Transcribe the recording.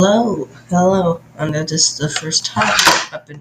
Hello, hello. I know this is the first time I've been